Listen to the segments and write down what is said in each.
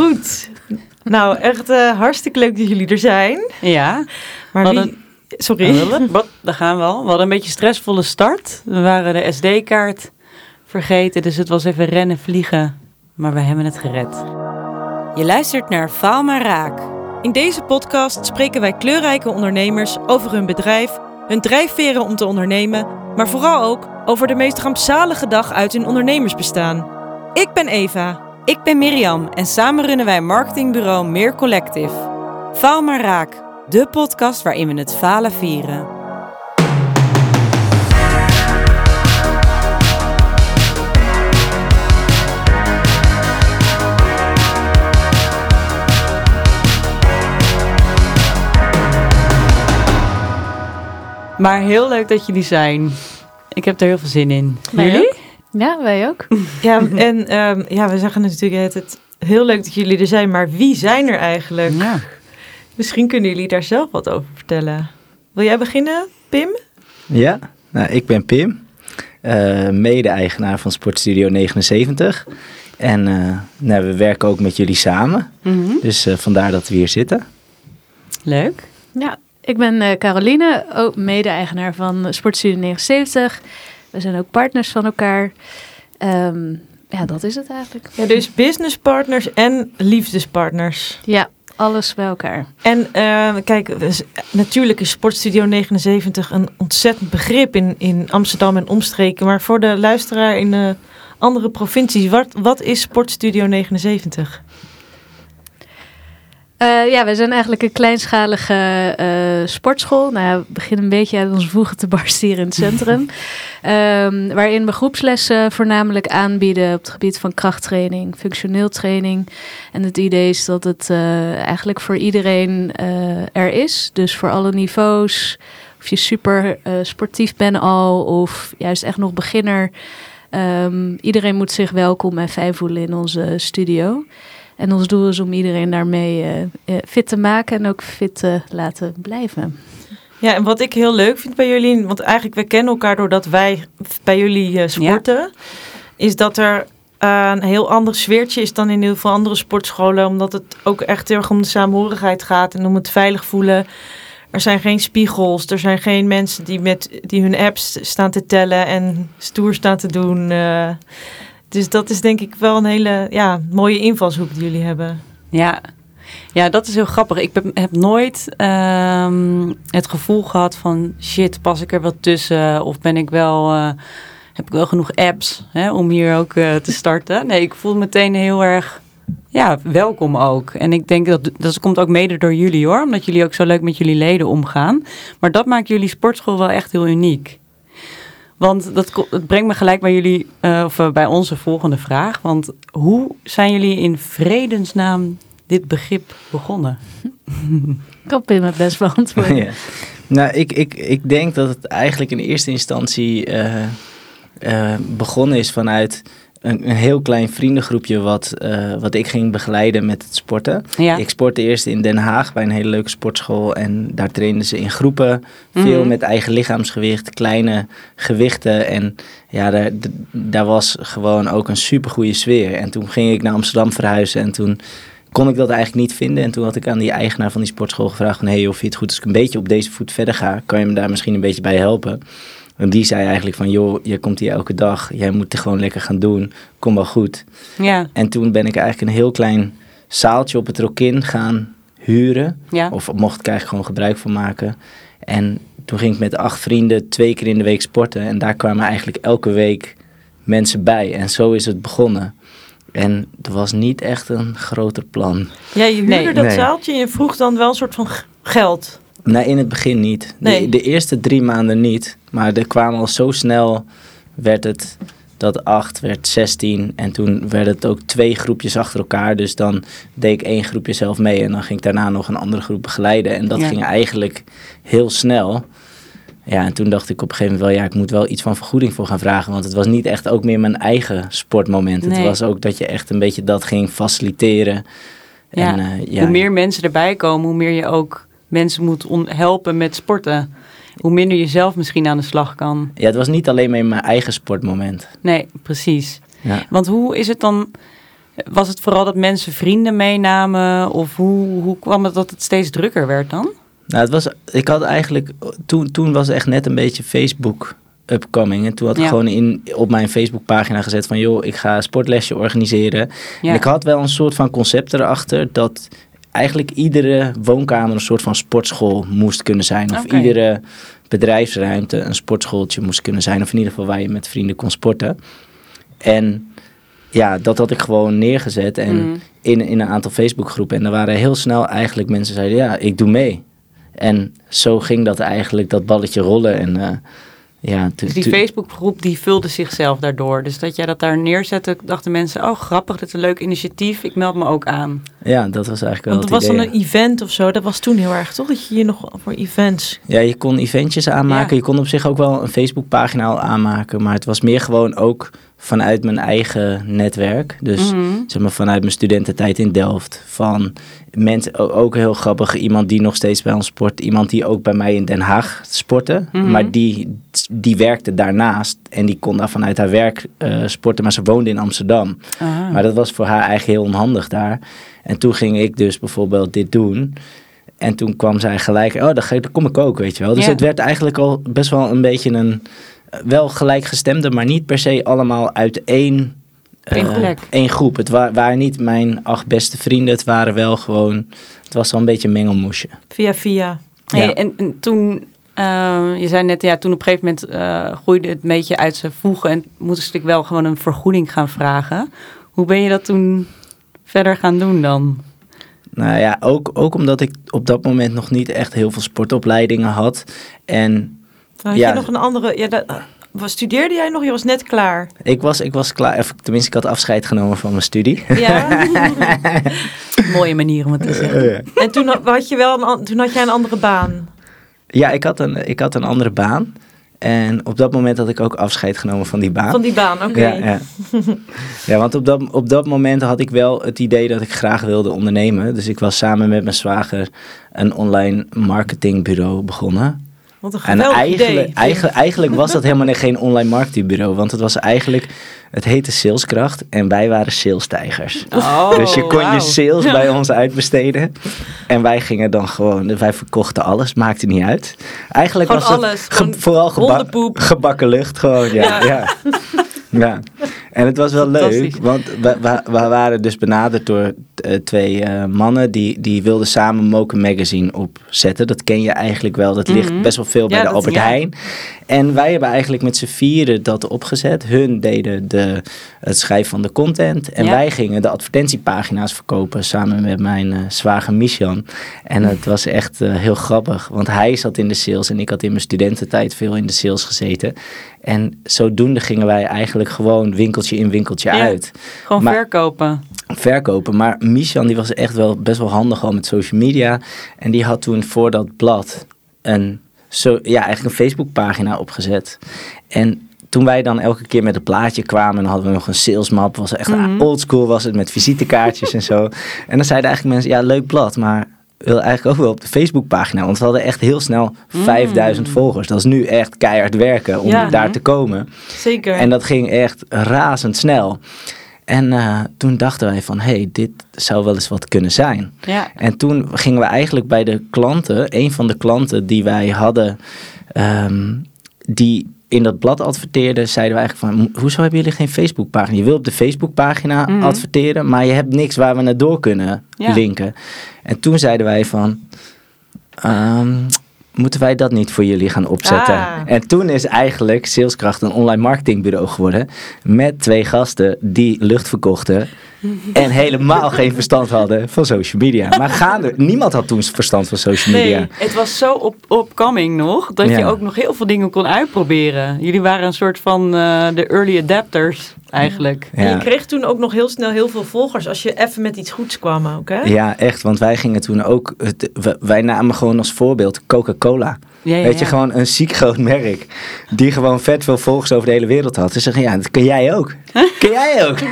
Goed. Nou, echt eh, hartstikke leuk dat jullie er zijn. Ja. Maar wie... Sorry. Wat, daar gaan we al. We hadden een beetje een stressvolle start. We waren de SD-kaart vergeten, dus het was even rennen, vliegen. Maar we hebben het gered. Je luistert naar Faal maar Raak. In deze podcast spreken wij kleurrijke ondernemers over hun bedrijf, hun drijfveren om te ondernemen, maar vooral ook over de meest rampzalige dag uit hun ondernemersbestaan. Ik ben Eva. Ik ben Mirjam en samen runnen wij marketingbureau Meer Collective. Faal maar Raak, de podcast waarin we het falen vieren. Maar heel leuk dat jullie zijn. Ik heb er heel veel zin in. Jullie? Ja, wij ook. Ja, en ehm, ja, we zeggen natuurlijk het heel leuk dat jullie er zijn, maar wie zijn er eigenlijk? Ja. Misschien kunnen jullie daar zelf wat over vertellen. Wil jij beginnen, Pim? Ja, nou, ik ben Pim, eh, mede-eigenaar van Sportstudio 79. En eh, nou, we werken ook met jullie samen, Mhm. dus eh, vandaar dat we hier zitten. Leuk. Ja, ik ben eh, Caroline, ook mede-eigenaar van Sportstudio 79. We zijn ook partners van elkaar. Ehm, ja, dat is het eigenlijk. Ja, dus businesspartners en liefdespartners. Ja, alles bij elkaar. En eh, kijk, natuurlijk is Sportstudio 79 een ontzettend begrip in, in Amsterdam en omstreken. Maar voor de luisteraar in de andere provincies, wat, wat is Sportstudio 79? Eh, ja, we zijn eigenlijk een kleinschalige eh, sportschool. Nou ja, we beginnen een beetje uit onze voegen te barsten hier in het centrum. Ehm, waarin we groepslessen voornamelijk aanbieden op het gebied van krachttraining, functioneel training. En het idee is dat het eh, eigenlijk voor iedereen er is. Dus voor alle niveaus. Of je super sportief bent al of juist echt nog beginner. Ehm, iedereen moet zich welkom en fijn voelen in onze studio. En ons doel is om iedereen daarmee eh, eh, fit te maken en ook fit te laten blijven. Ja, en wat ik heel leuk vind bij jullie, want eigenlijk we kennen elkaar doordat wij bij jullie eh, sporten, is dat er een heel ander sfeertje is dan in heel veel andere sportscholen, omdat het ook echt heel erg om de saamhorigheid gaat en om het veilig voelen. Er zijn geen spiegels, er zijn geen mensen die, met, die hun apps staan te tellen en stoer staan te doen. eh. Dus dat is denk ik wel een hele ja, mooie invalshoek die jullie hebben. Ja. ja, dat is heel grappig. Ik heb, nooit ehm, het gevoel gehad van shit, pas ik er wel tussen? Of ben ik wel, eh, heb ik wel genoeg apps hè, om hier ook eh, te starten? Nee, ik voel meteen heel erg ja, welkom ook. En ik denk dat dat komt ook mede door jullie hoor, omdat jullie ook zo leuk met jullie leden omgaan. Maar dat maakt jullie sportschool wel echt heel uniek. Want dat, brengt me gelijk bij jullie, eh, of eh, bij onze volgende vraag. Want hoe zijn jullie in vredesnaam dit begrip begonnen? Ik kan Pim het best beantwoorden. Ja. Nou, ik, ik, ik denk dat het eigenlijk in eerste instantie eh, eh, begonnen is vanuit een, een heel klein vriendengroepje wat, eh, wat ik ging begeleiden met het sporten. Ja. Ik sportte eerst in Den Haag bij een hele leuke sportschool. En daar trainden ze in groepen. Veel Mhm. met eigen lichaamsgewicht, kleine gewichten. En ja, daar, daar was gewoon ook een supergoeie sfeer. En toen ging ik naar Amsterdam verhuizen. En toen kon ik dat eigenlijk niet vinden. En toen had ik aan die eigenaar van die sportschool gevraagd van... Hey, of je het goed als ik een beetje op deze voet verder ga... kan je me daar misschien een beetje bij helpen? En die zei eigenlijk van... joh, je komt hier elke dag. Jij moet het gewoon lekker gaan doen. Kom wel goed. Ja, En toen ben ik eigenlijk een heel klein zaaltje op het Rokin gaan huren. ja. Of mocht ik eigenlijk gewoon gebruik van maken. En toen ging ik met acht vrienden twee keer in de week sporten. En daar kwamen eigenlijk elke week mensen bij. En zo is het begonnen. En er was niet echt een groter plan. Ja, je huurde Nee. dat Nee. zaaltje en je vroeg dan wel een soort van geld. Nee, in het begin niet. Nee. De, de eerste drie maanden niet. Maar er kwamen al zo snel, werd het dat 8 werd 16. En toen werd het ook twee groepjes achter elkaar. Dus dan deed ik één groepje zelf mee. En dan ging ik daarna nog een andere groep begeleiden. En dat Ja. ging eigenlijk heel snel. Ja, en toen dacht ik op een gegeven moment wel, ja, ik moet wel iets van vergoeding voor gaan vragen. Want het was niet echt ook meer mijn eigen sportmoment. Nee. Het was ook dat je echt een beetje dat ging faciliteren. Ja. En, eh, ja, Hoe meer mensen erbij komen, hoe meer je ook mensen moet helpen met sporten. Hoe minder je zelf misschien aan de slag kan. ja, het was niet alleen meer mijn eigen sportmoment. Nee, precies. Ja. Want hoe is het dan... Was het vooral dat mensen vrienden meenamen? Of hoe, hoe kwam het dat het steeds drukker werd dan? Nou, het was, ik had eigenlijk, toen, toen was het echt net een beetje Facebook upcoming. En toen had ik Ja. gewoon in, op mijn Facebookpagina gezet van, joh, ik ga een sportlesje organiseren. Ja. En ik had wel een soort van concept erachter dat eigenlijk iedere woonkamer een soort van sportschool moest kunnen zijn. Of iedere bedrijfsruimte een sportschooltje moest kunnen zijn. Of in ieder geval waar je met vrienden kon sporten. En ja, dat had ik gewoon neergezet en Mm. in, in een aantal Facebookgroepen. En er waren heel snel eigenlijk mensen die zeiden, ja, ik doe mee. En zo ging dat eigenlijk, dat balletje rollen. En eh, ja, Dus die Facebookgroep die vulde zichzelf daardoor. Dus dat jij dat daar neerzette, dachten mensen, oh grappig, dit is een leuk initiatief, ik meld me ook aan. ja, dat was eigenlijk wel Want er was het dan een event of zo. Dat was toen heel erg, toch? Dat je hier nog voor events... Ja, je kon eventjes aanmaken. Ja. Je kon op zich ook wel een Facebookpagina al aanmaken. Maar het was meer gewoon ook vanuit mijn eigen netwerk. Dus Mhm. zeg maar vanuit mijn studententijd in Delft. Van mensen, ook heel grappig, iemand die nog steeds bij ons sport. Iemand die ook bij mij in Den Haag sportte. Mhm. Maar die, die werkte daarnaast. En die kon daar vanuit haar werk eh, sporten. Maar ze woonde in Amsterdam. Ah. Maar dat was voor haar eigenlijk heel onhandig daar. En toen ging ik dus bijvoorbeeld dit doen. En toen kwam zij gelijk, oh, dan kom ik ook, weet je wel. Dus Ja. het werd eigenlijk al best wel een beetje een, wel gelijkgestemde, maar niet per se allemaal uit één, eh, één groep. Het wa- waren niet mijn acht beste vrienden, het waren wel gewoon, het was wel een beetje een mengelmoesje. Via via. Hey, en, en toen, eh, je zei net, ja, toen op een gegeven moment eh, groeide het een beetje uit zijn voegen en ze natuurlijk wel gewoon een vergoeding gaan vragen. Hoe ben je dat toen verder gaan doen dan? Nou ja, ook, ook omdat ik op dat moment nog niet echt heel veel sportopleidingen had. En Had Ja. je nog een andere... Ja, dat, was, studeerde jij nog? Je was net klaar. ik was, ik was klaar, of tenminste ik had afscheid genomen van mijn studie. Ja. Mooie manier om het te zeggen. en toen had, je wel een, toen had jij een andere baan. Ja, ik had, een, ik had een andere baan. En op dat moment had ik ook afscheid genomen van die baan. Van die baan, oké. Ja, ja. ja, want op dat, op dat moment had ik wel het idee dat ik graag wilde ondernemen. Dus ik was samen met mijn zwager een online marketingbureau begonnen. Wat een En geweldig eigenlijk, idee. eigenlijk, eigenlijk was dat helemaal geen online marketingbureau. Want het was eigenlijk, het heette Saleskracht en wij waren salestijgers. Oh, dus je kon je sales bij ons uitbesteden. En wij gingen dan gewoon, wij verkochten alles, maakte niet uit. Eigenlijk Gewoon was het alles, ge- vooral geba- hondenpoep. gebakken lucht. Gewoon, ja. ja. ja. En het was wel leuk, want we, we, we waren dus benaderd door eh, twee eh, mannen die, die wilden samen Mocha Magazine opzetten. Dat ken je eigenlijk wel, dat ligt Mhm. best wel veel bij Ja, de Albert ja. Heijn. En wij hebben eigenlijk met z'n vieren dat opgezet. Hun deden de, het schrijven van de content. En Ja. wij gingen de advertentiepagina's verkopen samen met mijn eh, zwager Mishan. En het was echt heel grappig. Want hij zat in de sales en ik had in mijn studententijd veel in de sales gezeten. En zodoende gingen wij eigenlijk gewoon winkeltje in winkeltje Ja. uit Gewoon Maar- verkopen. verkopen. Maar Mishan die was echt wel best wel handig al met social media. En die had toen voor dat blad een, zo, ja, eigenlijk een Facebookpagina opgezet. En toen wij dan elke keer met een plaatje kwamen, dan hadden we nog een salesmap. Was echt Mhm. oldschool was het met visitekaartjes en zo. En dan zeiden eigenlijk mensen, ja leuk blad, maar wil eigenlijk ook wel op de Facebookpagina. Want we hadden echt heel snel 5000 volgers. Dat is nu echt keihard werken om Ja. daar te komen. Zeker. En dat ging echt razendsnel. En eh, toen dachten wij van, hé, hey, dit zou wel eens wat kunnen zijn. Ja. En toen gingen we eigenlijk bij de klanten, een van de klanten die wij hadden, ehm, die in dat blad adverteerde, zeiden we eigenlijk van, "Mo- hoezo hebben jullie geen Facebookpagina? Je wil op de Facebookpagina Mhm. adverteren, maar je hebt niks waar we naar door kunnen Ja. linken. En toen zeiden wij van, ehm, moeten wij dat niet voor jullie gaan opzetten? Ah. En toen is eigenlijk Saleskracht een online marketingbureau geworden met twee gasten die lucht verkochten en helemaal geen verstand hadden van social media. Maar gaande, niemand had toen verstand van social media. Nee. Het was zo op, opcoming nog, dat je ook nog heel veel dingen kon uitproberen. Jullie waren een soort van eh, de early adapters eigenlijk. En je kreeg toen ook nog heel snel heel veel volgers als je even met iets goeds kwam ook, hè? Ja, echt. Want wij gingen toen ook. Het, wij namen gewoon als voorbeeld Coca-Cola. Ja, ja, Weet je, ja. gewoon een ziek groot merk. Die gewoon vet veel volgers over de hele wereld had. Dus zeggen, ja, dat kun jij ook. Kun jij ook.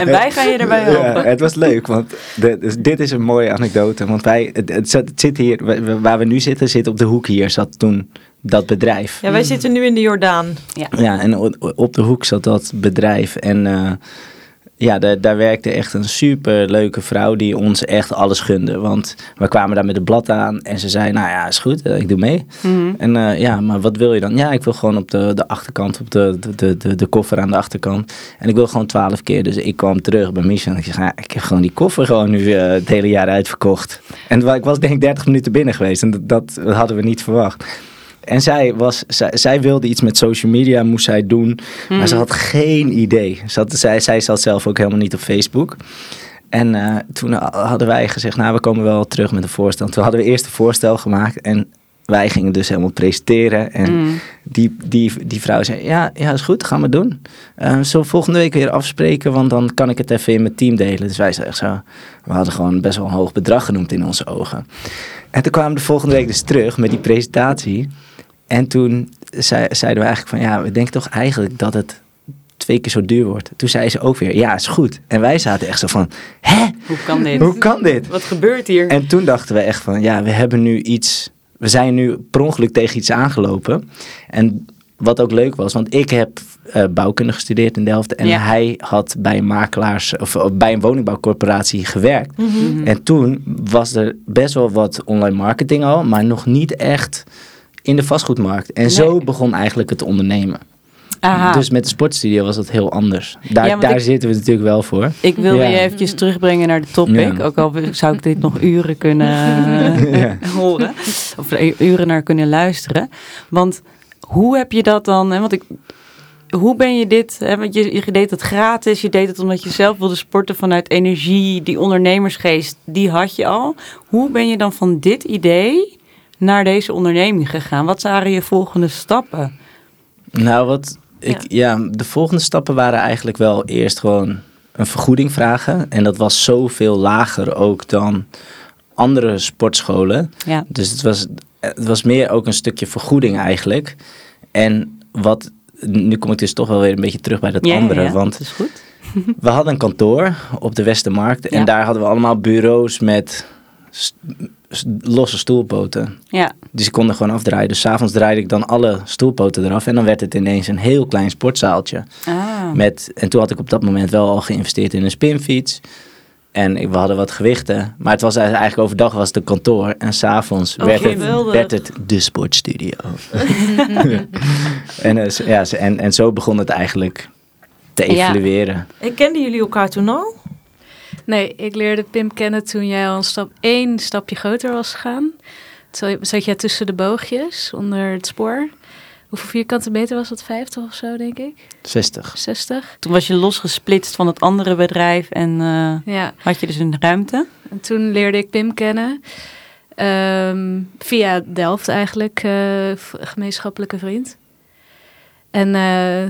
En wij gaan je erbij helpen. Ja, het was leuk, want de- dus dit is een mooie anekdote. Want wij, het, zit hier, wa- wa- waar we nu zitten, zit op de hoek hier, zat toen dat bedrijf. Ja, wij zitten nu in de Jordaan. Ja, en o- op de hoek zat dat bedrijf. En eh, ja, daar, daar werkte echt een super leuke vrouw die ons echt alles gunde. Want we kwamen daar met het blad aan en ze zei, nou ja, is goed, eh, ik doe mee. Mhm. En eh, ja, maar wat wil je dan? Ja, ik wil gewoon op de, de achterkant, op de, de, de, de koffer aan de achterkant. En ik wil gewoon twaalf keer. Dus ik kwam terug bij Michel en ik zeg, ja, ik heb gewoon die koffer gewoon nu het hele jaar uitverkocht. En ik was denk ik 30 minuten binnen geweest en dat, dat hadden we niet verwacht. En zij, was, zij, zij wilde iets met social media, moest zij doen. Maar ze had geen idee. Ze had, zij, zij zat zelf ook helemaal niet op Facebook. En eh, toen hadden wij gezegd, nou, we komen wel terug met een voorstel. Toen hadden we eerst een voorstel gemaakt en wij gingen dus helemaal presenteren. En Mm. die, die, die vrouw zei, ja, ja, is goed, gaan we doen. Eh zullen we volgende week weer afspreken, want dan kan ik het even in mijn team delen. Dus wij zeiden zo, we hadden gewoon best wel een hoog bedrag genoemd in onze ogen. En toen kwamen we de volgende week dus terug met die presentatie. En toen zei, zeiden we eigenlijk van, ja, we denken toch eigenlijk dat het twee keer zo duur wordt. Toen zei ze ook weer, ja, is goed. En wij zaten echt zo van, hè, Hoe kan dit? hoe kan dit? Wat gebeurt hier? En toen dachten we echt van, ja, we hebben nu iets, we zijn nu per ongeluk tegen iets aangelopen. En wat ook leuk was, want ik heb eh, bouwkunde gestudeerd in Delft en Ja. hij had bij een makelaars of, of bij een woningbouwcorporatie gewerkt. Mhm. En toen was er best wel wat online marketing al, maar nog niet echt in de vastgoedmarkt. En zo begon eigenlijk het ondernemen. Aha. Dus met de sportstudio was dat heel anders. Daar, Ja, daar ik- zitten we natuurlijk wel voor. Ik wilde Ja. je eventjes terugbrengen naar de topic. Ja. Ook al zou ik dit nog uren kunnen eh, horen. Of er uren naar kunnen luisteren. Want hoe heb je dat dan? Hè? Want ik, hoe ben je dit? Hè? Want je, je deed het gratis. Je deed het omdat je zelf wilde sporten vanuit energie. Die ondernemersgeest, die had je al. Hoe ben je dan van dit idee naar deze onderneming gegaan? Wat waren je volgende stappen? Nou, wat ik, ja. de volgende stappen waren eigenlijk wel eerst gewoon een vergoeding vragen. En dat was zoveel lager ook dan andere sportscholen. Ja. Dus het was, het was meer ook een stukje vergoeding eigenlijk. En wat, nu kom ik dus toch wel weer een beetje terug bij dat Ja, andere. ja, Want dat is goed. we hadden een kantoor op de Westermarkt. En daar hadden we allemaal bureaus met losse stoelpoten. Ja. Dus ik kon er gewoon afdraaien. Dus 's avonds draaide ik dan alle stoelpoten eraf. En dan werd het ineens een heel klein sportzaaltje. Ah. Met, en toen had ik op dat moment wel al geïnvesteerd in een spinfiets. En ik- we hadden wat gewichten. Maar het was eigenlijk overdag was het een kantoor. En s'avonds Oh, werd, het, werd het de sportstudio. en, eh, zo- ja, en, en zo begon het eigenlijk te Ja. evolueren. En kenden jullie elkaar toen al? Nee, ik leerde Pim kennen toen jij al een stap één stapje groter was gegaan. Toen zat jij tussen de boogjes onder het spoor. Hoeveel vierkante meter was dat? 50 of zo, denk ik? 60. 60? Toen was je losgesplitst van het andere bedrijf en eh, Ja. had je dus een ruimte. En toen leerde ik Pim kennen. Ehm, via Delft eigenlijk, eh, gemeenschappelijke vriend. En eh,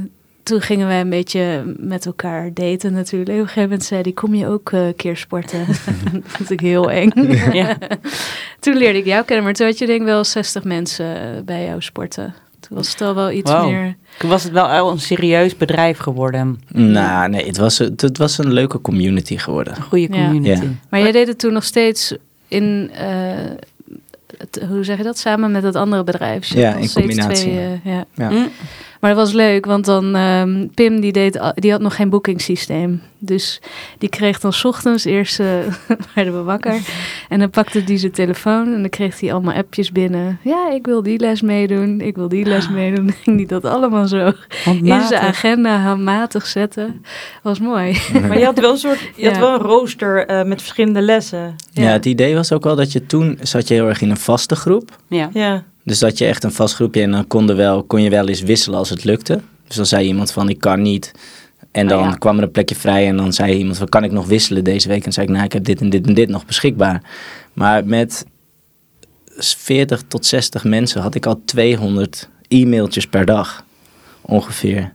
toen gingen wij een beetje met elkaar daten natuurlijk. Op een gegeven moment zei hij, kom je ook eh, keer sporten? dat vond ik heel eng. Ja. toen leerde ik jou kennen, maar toen had je denk ik wel 60 mensen eh, bij jou sporten. Toen was het al wel iets meer... Toen was het wel al een serieus bedrijf geworden. Nou, nee, het was, het, het was een leuke community geworden. Een goede Ja. community. Ja. Maar jij deed het toen nog steeds in... eh, het- hoe zeg je dat? Samen met dat andere bedrijf. Dus Ja, in combinatie, twee, ja. Ja. Mm. Maar dat was leuk, want dan ehm, Pim die, deed, al- die had nog geen boekingssysteem. Dus die kreeg dan 's ochtends eerst eh, werden we wakker. En dan pakte hij zijn telefoon en dan kreeg hij allemaal appjes binnen. Ja, ik wil die les meedoen, ik wil die les meedoen. Dan ging hij dat allemaal zo in zijn agenda handmatig zetten. Was mooi. Maar je had wel een soort, je had wel een rooster eh, met verschillende lessen. Ja. Ja. het idee was ook wel dat je toen zat je heel erg in een vaste groep. Ja. Ja. Dus dat je echt een vast groepje en dan kon, wel, kon je wel eens wisselen als het lukte. Dus dan zei iemand van ik kan niet. En dan Oh ja. kwam er een plekje vrij en dan zei iemand van kan ik nog wisselen deze week? En dan zei ik nou ik heb dit en dit en dit nog beschikbaar. Maar met 40 tot 60 mensen had ik al 200 e-mailtjes per dag ongeveer.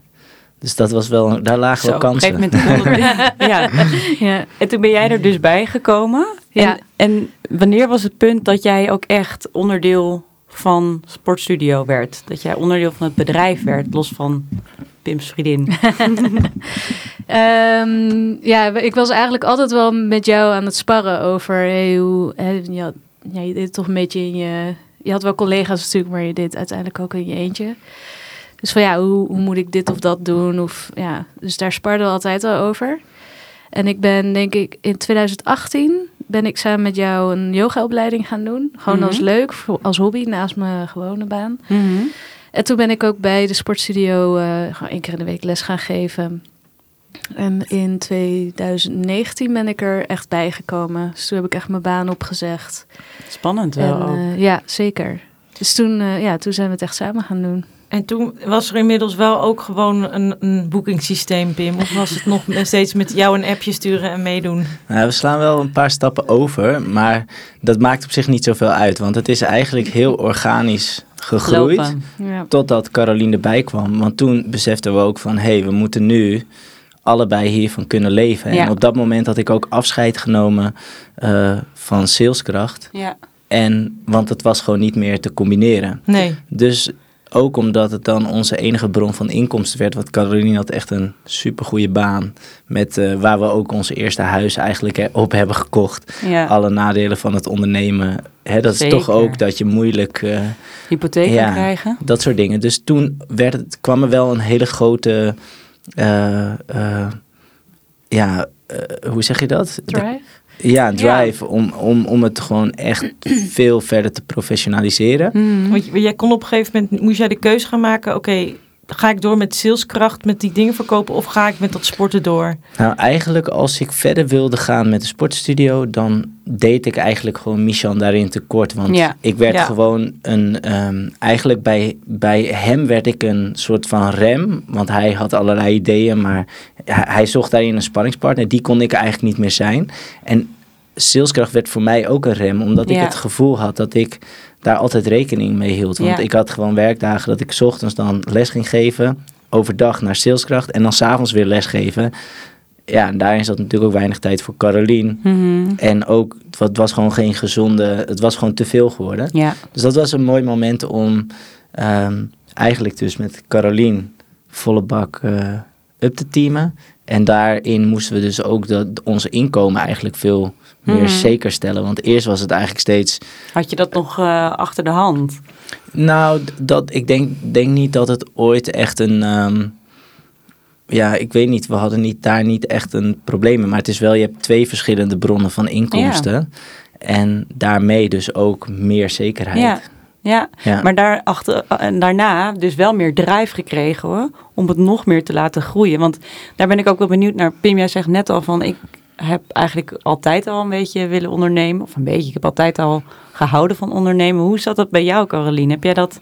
Dus dat was wel, daar lagen Zo, wel kansen. het- ja. ja. En toen ben jij er dus bij gekomen. Ja. En, en wanneer was het punt dat jij ook echt onderdeel van Sportstudio werd? Dat jij onderdeel van het bedrijf werd, los van Pim's vriendin. Ehm, ja, ik was eigenlijk altijd wel met jou aan het sparren over hey, hoe. Je, had, ja, je deed toch een beetje in je. Je had wel collega's natuurlijk, maar je deed uiteindelijk ook in je eentje. Dus van ja, hoe, hoe moet ik dit of dat doen? Of, ja, dus daar sparden we altijd al over. En ik ben denk ik in 2018 ben ik samen met jou een yogaopleiding gaan doen. Gewoon Mhm. als leuk, voor- als hobby naast mijn gewone baan. Mhm. En toen ben ik ook bij de sportstudio eh gewoon één keer in de week les gaan geven. En in 2019 ben ik er echt bij gekomen. Dus toen heb ik echt mijn baan opgezegd. Spannend wel. En, eh, ja, zeker. Dus toen, eh, ja, toen zijn we het echt samen gaan doen. En toen was er inmiddels wel ook gewoon een, een boekingssysteem, Pim. Of was het nog steeds met jou een appje sturen en meedoen? Nou, we slaan wel een paar stappen over, maar dat maakt op zich niet zoveel uit. Want het is eigenlijk heel organisch gegroeid. Ja. Totdat Caroline erbij kwam. Want toen beseften we ook van, hé, hey, we moeten nu allebei hiervan kunnen leven. Ja. En op dat moment had ik ook afscheid genomen eh, van saleskracht. Ja. En, want het was gewoon niet meer te combineren. Nee. Dus ook omdat het dan onze enige bron van inkomsten werd. Want Caroline had echt een supergoeie baan. Met, eh, waar we ook onze eerste huis eigenlijk he- op hebben gekocht. ja. Alle nadelen van het ondernemen. Dat is toch ook dat je moeilijk... eh, Hypotheek Ja. kan krijgen. dat soort dingen. Dus toen werd het, kwam er wel een hele grote... eh, ja, hoe zeg je dat? Drive? Ja, drive Om, om, om het gewoon echt veel verder te professionaliseren. Mhm. Want je- jij kon op een gegeven moment, moest jij de keuze gaan maken, oké, ga ik door met saleskracht, met die dingen verkopen of ga ik met dat sporten door? Nou, eigenlijk als ik verder wilde gaan met de sportstudio, dan deed ik eigenlijk gewoon Michan daarin tekort. Want Ja. ik werd Ja. gewoon een, ehm, eigenlijk bij, bij hem werd ik een soort van rem. Want hij had allerlei ideeën, maar hij, hij zocht daarin een spanningspartner. Die kon ik eigenlijk niet meer zijn. En saleskracht werd voor mij ook een rem, omdat ik het gevoel had dat ik daar altijd rekening mee hield. Want Ja. ik had gewoon werkdagen dat ik 's ochtends dan les ging geven, overdag naar saleskracht en dan s'avonds weer les geven. Ja, en daarin zat natuurlijk ook weinig tijd voor Caroline. Mhm. En ook, het wa- het was gewoon geen gezonde, het was gewoon te veel geworden. Ja. Dus dat was een mooi moment om ehm, eigenlijk dus met Caroline volle bak eh, up te teamen. En daarin moesten we dus ook dat onze inkomen eigenlijk veel meer Mhm. zeker stellen. Want eerst was het eigenlijk steeds Had je dat nog eh, achter de hand? nou, dat, ik denk, denk niet dat het ooit echt een. ehm, ja, ik weet niet. We hadden niet, daar niet echt een probleem mee. Maar het is wel, je hebt twee verschillende bronnen van inkomsten. En daarmee dus ook meer zekerheid. Ja. Ja, Ja. maar daar achter, en daarna dus wel meer drijf gekregen hoor, om het nog meer te laten groeien. Want daar ben ik ook wel benieuwd naar. Pim, jij zegt net al van ik heb eigenlijk altijd al een beetje willen ondernemen. Of een beetje, ik heb altijd al gehouden van ondernemen. Hoe zat dat bij jou, Caroline? Heb jij dat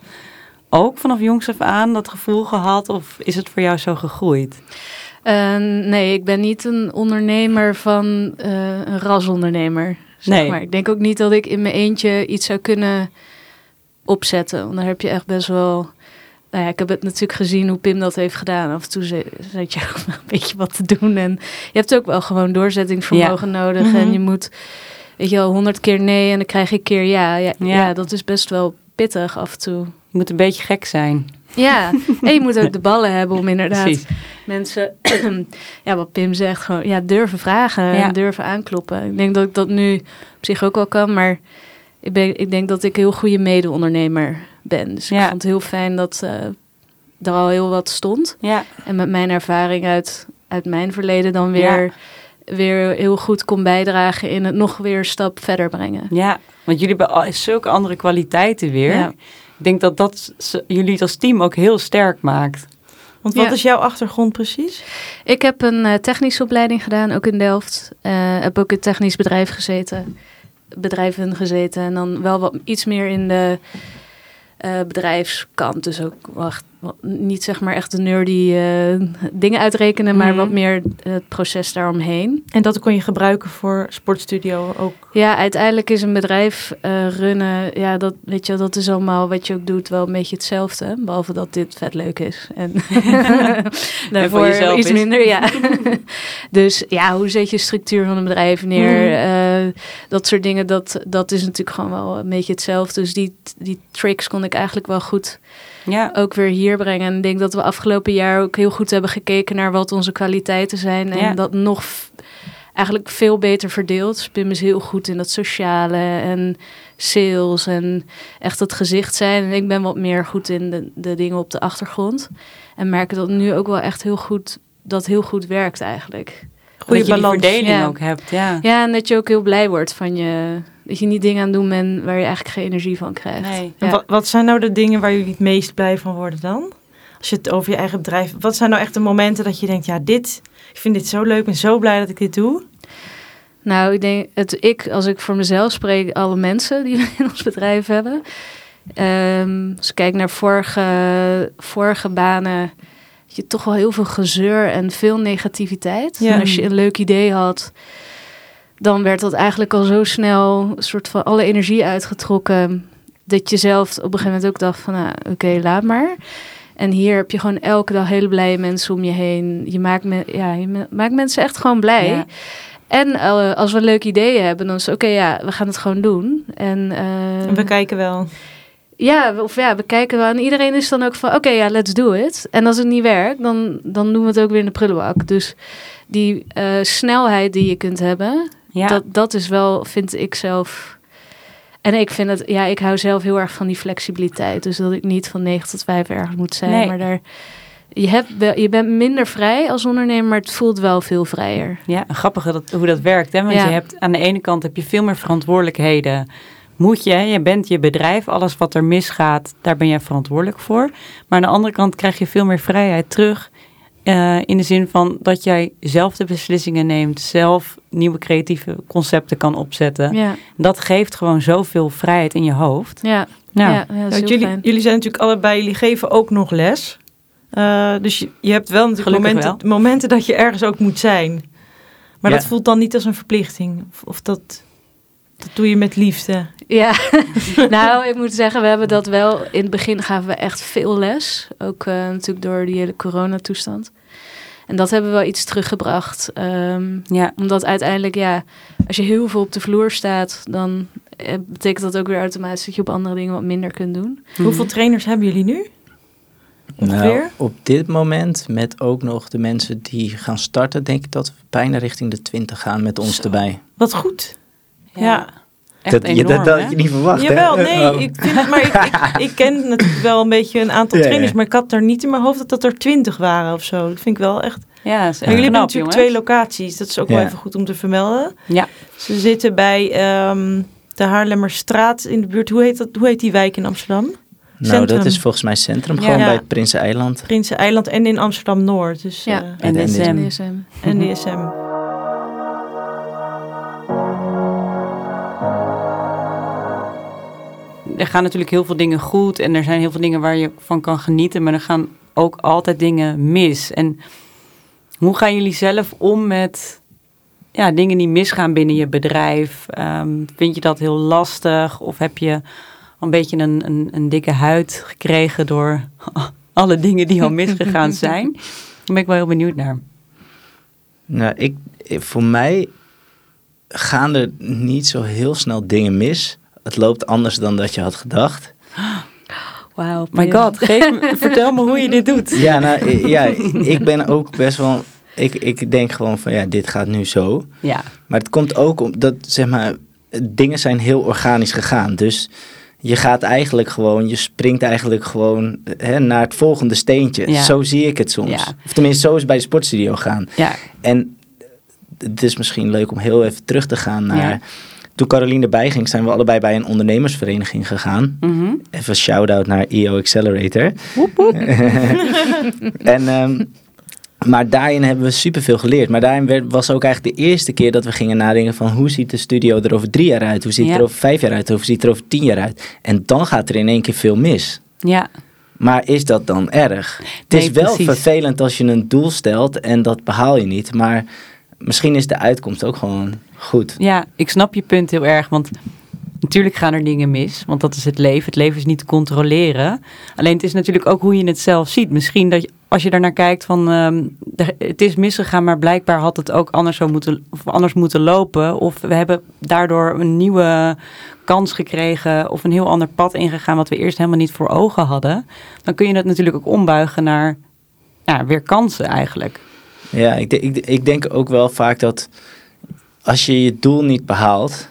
ook vanaf jongs af aan, dat gevoel gehad? Of is het voor jou zo gegroeid? Eh, nee, ik ben niet een ondernemer van eh, een rasondernemer. Zeg Nee. maar. Ik denk ook niet dat ik in mijn eentje iets zou kunnen opzetten. Want daar heb je echt best wel. Nou ja, ik heb het natuurlijk gezien hoe Pim dat heeft gedaan. Af en toe zet je ook een beetje wat te doen. En je hebt ook wel gewoon doorzettingsvermogen nodig. Mhm. En je moet, weet je wel, honderd keer nee en dan krijg je een keer ja. Ja, Ja. ja. dat is best wel pittig af en toe. Je moet een beetje gek zijn. Ja, en je moet ook de ballen hebben om inderdaad Precies. mensen, ja, wat Pim zegt, gewoon ja, durven vragen Ja. en durven aankloppen. Ik denk dat ik dat nu op zich ook wel kan, maar ik, ben, ik denk dat ik een heel goede mede-ondernemer ben. Dus Ja. ik vond het heel fijn dat eh, er al heel wat stond. Ja, En met mijn ervaring uit, uit mijn verleden dan weer, weer heel goed kon bijdragen in het nog weer een stap verder brengen. ja, want jullie hebben al zulke andere kwaliteiten weer. Ja. Ik denk dat dat jullie als team ook heel sterk maakt. Want wat Ja. is jouw achtergrond precies? Ik heb een eh, technische opleiding gedaan, ook in Delft. Eh, heb ook in technisch bedrijf gezeten, bedrijven gezeten. En dan wel wat iets meer in de bedrijfskant. Dus ook wacht, niet zeg maar echt de nerdy eh, dingen uitrekenen, maar Mhm. wat meer het proces daaromheen. En dat kon je gebruiken voor sportstudio ook. Ja, uiteindelijk is een bedrijf eh, runnen, ja, dat, weet je, dat is allemaal wat je ook doet, wel een beetje hetzelfde. Behalve dat dit vet leuk is. En daarvoor jezelf iets is. minder, ja. dus ja, hoe zet je structuur van een bedrijf neer? Mhm. Eh, dat soort dingen, dat, dat is natuurlijk gewoon wel een beetje hetzelfde. Dus die, die tricks kon ik eigenlijk wel goed Ja, ook weer hier brengen. En ik denk dat we afgelopen jaar ook heel goed hebben gekeken naar wat onze kwaliteiten zijn. En Ja. dat nog eigenlijk veel beter verdeeld. Dus Pim is heel goed in dat sociale en sales en echt het gezicht zijn. En ik ben wat meer goed in de, de dingen op de achtergrond. En merken dat nu ook wel echt heel goed, dat heel goed werkt eigenlijk. Goede dat je die balans. verdeling Ja. ook hebt. Ja. Ja, en dat je ook heel blij wordt van je... Dat je niet dingen aan het doen bent waar je eigenlijk geen energie van krijgt. Nee. En Ja. wat, wat zijn nou de dingen waar jullie het meest blij van worden dan? Als je het over je eigen bedrijf... Wat zijn nou echt de momenten dat je denkt... Ja, dit... Ik vind dit zo leuk. Ben zo blij dat ik dit doe. Nou, ik denk, het, ik, als ik voor mezelf spreek, alle mensen die we in ons bedrijf hebben. Ehm, als ik kijk naar vorige, vorige banen, je toch wel heel veel gezeur en veel negativiteit. Ja. En als je een leuk idee had, dan werd dat eigenlijk al zo snel een soort van alle energie uitgetrokken. Dat je zelf op een gegeven moment ook dacht van, nou, oké, laat maar. En hier heb je gewoon elke dag hele blije mensen om je heen. Je maakt, me, ja, je maakt mensen echt gewoon blij. Ja. En eh, als we leuke ideeën hebben, dan is het oké, ja, we gaan het gewoon doen. En, eh, En we kijken wel. Ja, we- of ja, we kijken wel. En iedereen is dan ook van, oké, ja, let's do it. En als het niet werkt, dan, dan doen we het ook weer in de prullenbak. Dus die eh, snelheid die je kunt hebben, Ja. dat, dat is wel, vind ik zelf... En ik vind het, ja, ik hou zelf heel erg van die flexibiliteit. Dus dat ik niet van 9 tot 5 ergens moet zijn. Nee. Maar daar, je, hebt wel, je bent minder vrij als ondernemer, maar het voelt wel veel vrijer. Ja, grappig dat, hoe dat werkt. Hè? Want Ja. je hebt aan de ene kant heb je veel meer verantwoordelijkheden. Moet je, je bent je bedrijf, alles wat er misgaat, daar ben jij verantwoordelijk voor. Maar aan de andere kant krijg je veel meer vrijheid terug. eh, in de zin van dat jij zelf de beslissingen neemt, zelf nieuwe creatieve concepten kan opzetten. Ja, Dat geeft gewoon zoveel vrijheid in je hoofd. ja, Nou, ja, ja, dat is Ja, heel jullie, fijn. jullie zijn natuurlijk allebei... Jullie geven ook nog les. Eh, dus je, je hebt wel natuurlijk momenten, momenten dat je ergens ook moet zijn. Maar Ja. dat voelt dan niet als een verplichting. Of, of dat, dat doe je met liefde. Ja, nou, ik moet zeggen, we hebben dat wel. In het begin gaven we echt veel les. Ook eh, natuurlijk door die hele coronatoestand. En dat hebben we wel iets teruggebracht. Ehm, ja. omdat uiteindelijk, ja, als je heel veel op de vloer staat, dan eh, betekent dat ook weer automatisch dat je op andere dingen wat minder kunt doen. Hoeveel trainers hebben jullie nu? Nou, op dit moment, met ook nog de mensen die gaan starten, denk ik dat we bijna richting de 20 gaan met ons Zo. erbij. Wat goed. Ja. Echt dat, je, enorm, dat, dat hè? had je niet verwacht, hè? Jawel, nee, Oh. ik, vind, maar ik, ik, ik ken natuurlijk wel een beetje een aantal Ja, ja. trainers, maar ik had er niet in mijn hoofd dat, dat er twintig waren of zo. Dat vind ik wel echt. Ja, is echt Maar jullie hebben natuurlijk jongens. twee locaties, dat is ook wel even goed om te vermelden. Ja, Ze zitten bij ehm, de Haarlemmerstraat in de buurt. Hoe heet, dat, hoe heet die wijk in Amsterdam? Nou, Centrum. dat is volgens mij centrum, gewoon Ja. bij het Prinseneiland. Prinseneiland en in Amsterdam-Noord. Dus, Ja. eh, en En DSM. DSM. Er gaan natuurlijk heel veel dingen goed en er zijn heel veel dingen waar je van kan genieten, maar er gaan ook altijd dingen mis. En hoe gaan jullie zelf om met ja, dingen die misgaan binnen je bedrijf? Ehm, vind je dat heel lastig of heb je een beetje een, een, een dikke huid gekregen door alle dingen die al misgegaan zijn? Daar ben ik wel heel benieuwd naar. Nou, ik, ik- voor mij gaan er niet zo heel snel dingen mis. Het loopt anders dan dat je had gedacht. Wauw. My god, geef me, vertel me hoe je dit doet. Ja, nou, ja, ik ben ook best wel... Ik, ik denk gewoon van, ja, dit gaat nu zo. Ja, Maar het komt ook omdat, zeg maar, dingen zijn heel organisch gegaan. Dus je gaat eigenlijk gewoon, je springt eigenlijk gewoon hè, naar het volgende steentje. Ja. Zo zie ik het soms. Ja. Of tenminste, zo is het bij de sportstudio gaan. ja, En het is misschien leuk om heel even terug te gaan naar... Toen Caroline erbij ging, zijn we allebei bij een ondernemersvereniging gegaan. mhm. Even shout-out naar EO Accelerator. en, ehm, maar daarin hebben we superveel geleerd. Maar daarin werd, was ook eigenlijk de eerste keer dat we gingen nadenken van... hoe ziet de studio er over drie jaar uit? Hoe ziet het Ja. er over vijf jaar uit? Hoe ziet het er over tien jaar uit? En dan gaat er in één keer veel mis. ja. Maar is dat dan erg? Het is wel precies. vervelend als je een doel stelt en dat behaal je niet. Maar misschien is de uitkomst ook gewoon goed. Ja, ik snap je punt heel erg. Want natuurlijk gaan er dingen mis. Want dat is het leven. Het leven is niet te controleren. Alleen het is natuurlijk ook hoe je het zelf ziet. Misschien dat je, als je daarnaar kijkt van ehm, het is misgegaan, maar blijkbaar had het ook anders, zo moeten, of anders moeten lopen. Of we hebben daardoor een nieuwe kans gekregen of een heel ander pad ingegaan wat we eerst helemaal niet voor ogen hadden. Dan kun je het natuurlijk ook ombuigen naar ja, weer kansen eigenlijk. Ja, ik, ik denk ook wel vaak dat als je je doel niet behaalt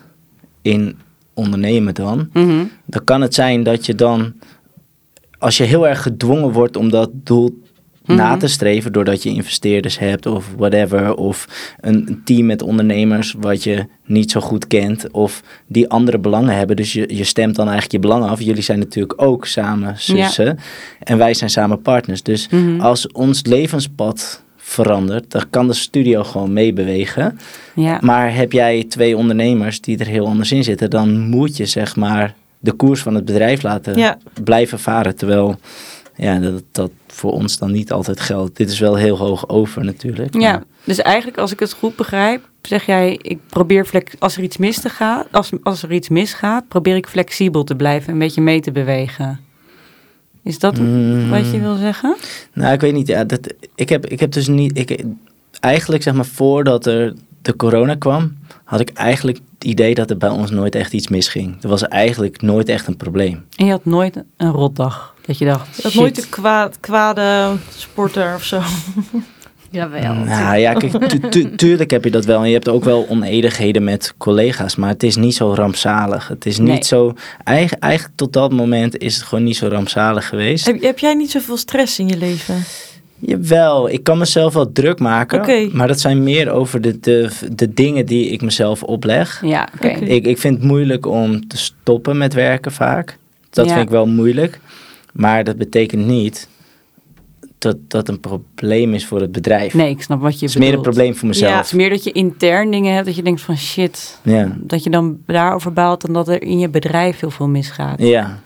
in ondernemen dan, Mhm. dan kan het zijn dat je dan, als je heel erg gedwongen wordt om dat doel na Mhm. te streven doordat je investeerders hebt of whatever. Of een een team met ondernemers wat je niet zo goed kent of die andere belangen hebben. Dus je, je stemt dan eigenlijk je belangen af. Jullie zijn natuurlijk ook samen zussen en wij zijn samen partners. Dus Mhm. als ons levenspad verandert, dan kan de studio gewoon meebewegen. Ja. Maar heb jij twee ondernemers die er heel anders in zitten, dan moet je zeg maar de koers van het bedrijf laten Ja. blijven varen. Terwijl ja, dat, dat voor ons dan niet altijd geldt. Dit is wel heel hoog over natuurlijk. Ja, maar- dus eigenlijk als ik het goed begrijp, zeg jij, ik probeer flex als er iets mis te gaan, als, als er iets misgaat, probeer ik flexibel te blijven, een beetje mee te bewegen. Is dat Mm. wat je wil zeggen? Nou, ik weet niet. Ja, dat, ik, heb, ik heb dus niet. Ik, eigenlijk zeg maar voordat er de corona kwam, had ik eigenlijk het idee dat er bij ons nooit echt iets misging. Er was eigenlijk nooit echt een probleem. En je had nooit een rotdag dat je dacht, nooit een kwaad, kwade sporter of zo. Jawel. nou ja, kijk, tu- tu- tuurlijk heb je dat wel. En je hebt ook wel onedigheden met collega's. Maar het is niet zo rampzalig. Het is niet Nee. zo. Eigenlijk, eigenlijk tot dat moment is het gewoon niet zo rampzalig geweest. Heb, heb jij niet zoveel stress in je leven? Jawel, ik kan mezelf wel druk maken. Maar dat zijn meer over de, de, de dingen die ik mezelf opleg. Ja, oké. Ik, ik vind het moeilijk om te stoppen met werken vaak. Dat Ja. vind ik wel moeilijk. Maar dat betekent niet dat dat een probleem is voor het bedrijf. Nee, ik snap wat je het is meer een bedoelt. probleem voor mezelf. Ja. Het is meer dat je intern dingen hebt dat je denkt van shit, Ja. dat je dan daarover baalt dan dat er in je bedrijf heel veel misgaat. Ja.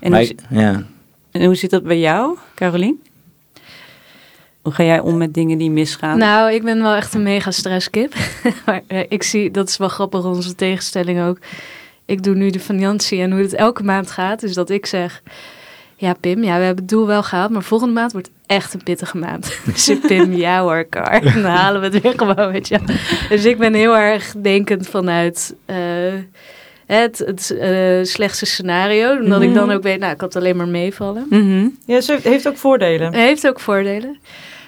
En maar hoe, ik- ja. en hoe zit dat bij jou, Carolien? Hoe ga jij om met dingen die misgaan? Nou, ik ben wel echt een mega stresskip. maar eh, ik zie, dat is wel grappig, onze tegenstelling ook. Ik doe nu de financiën en hoe het elke maand gaat. Dus dat ik zeg, ja Pim, ja, we hebben het doel wel gehaald. Maar volgende maand wordt echt een pittige maand. dus ik, Pim, ja hoor, Kar. Dan halen we het weer gewoon, je. Dus ik ben heel erg denkend vanuit... eh, het, het eh, slechtste scenario. Omdat ik dan Mhm. ook weet, nou, ik had alleen maar meevallen. Mhm. Ja, ze heeft, ook voordelen. Het heeft ook voordelen.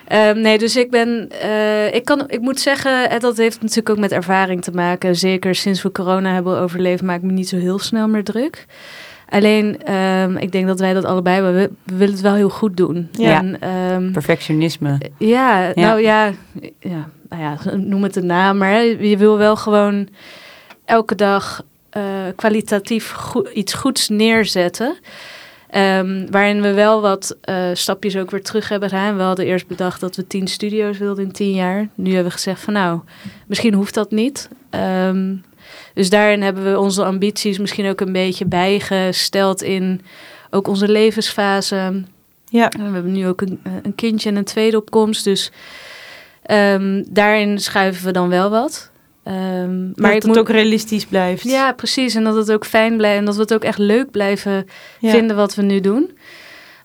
Ehm, nee, dus ik ben, eh, ik kan, ik moet zeggen, dat heeft natuurlijk ook met ervaring te maken. Zeker sinds we corona hebben overleefd, maak ik me niet zo heel snel meer druk. Alleen, ehm, ik denk dat wij dat allebei, we, we willen het wel heel goed doen. Ja. En, ehm, Perfectionisme. ja, nou ja, ja, nou ja, noem het een naam, maar hè, je wil wel gewoon elke dag eh, kwalitatief iets goeds neerzetten. Ehm, waarin we wel wat eh, stapjes ook weer terug hebben gedaan. We hadden eerst bedacht dat we tien studio's wilden in tien jaar. Nu hebben we gezegd van nou, misschien hoeft dat niet. Ehm, dus daarin hebben we onze ambities misschien ook een beetje bijgesteld in ook onze levensfase. Ja. We hebben nu ook een, eh, een kindje en een tweede opkomst. Dus ehm, daarin schuiven we dan wel wat. Ehm, maar dat moet het ook realistisch blijft. Ja, precies. En dat het ook fijn blijft. En dat we het ook echt leuk blijven Ja. vinden wat we nu doen.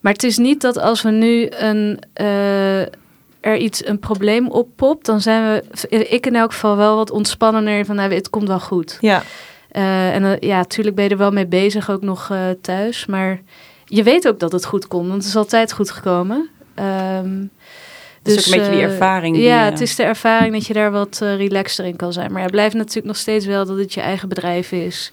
Maar het is niet dat als we nu een, eh, er iets, een probleem oppopt, dan zijn we, ik in elk geval wel wat ontspannender van, nou, het komt wel goed. Ja. Eh, en eh, ja, natuurlijk ben je er wel mee bezig, ook nog eh, thuis. Maar je weet ook dat het goed komt, want het is altijd goed gekomen. Het is ook een beetje die ervaring die ja, het is de ervaring dat je daar wat relaxter in kan zijn. Maar het blijft natuurlijk nog steeds wel dat het je eigen bedrijf is.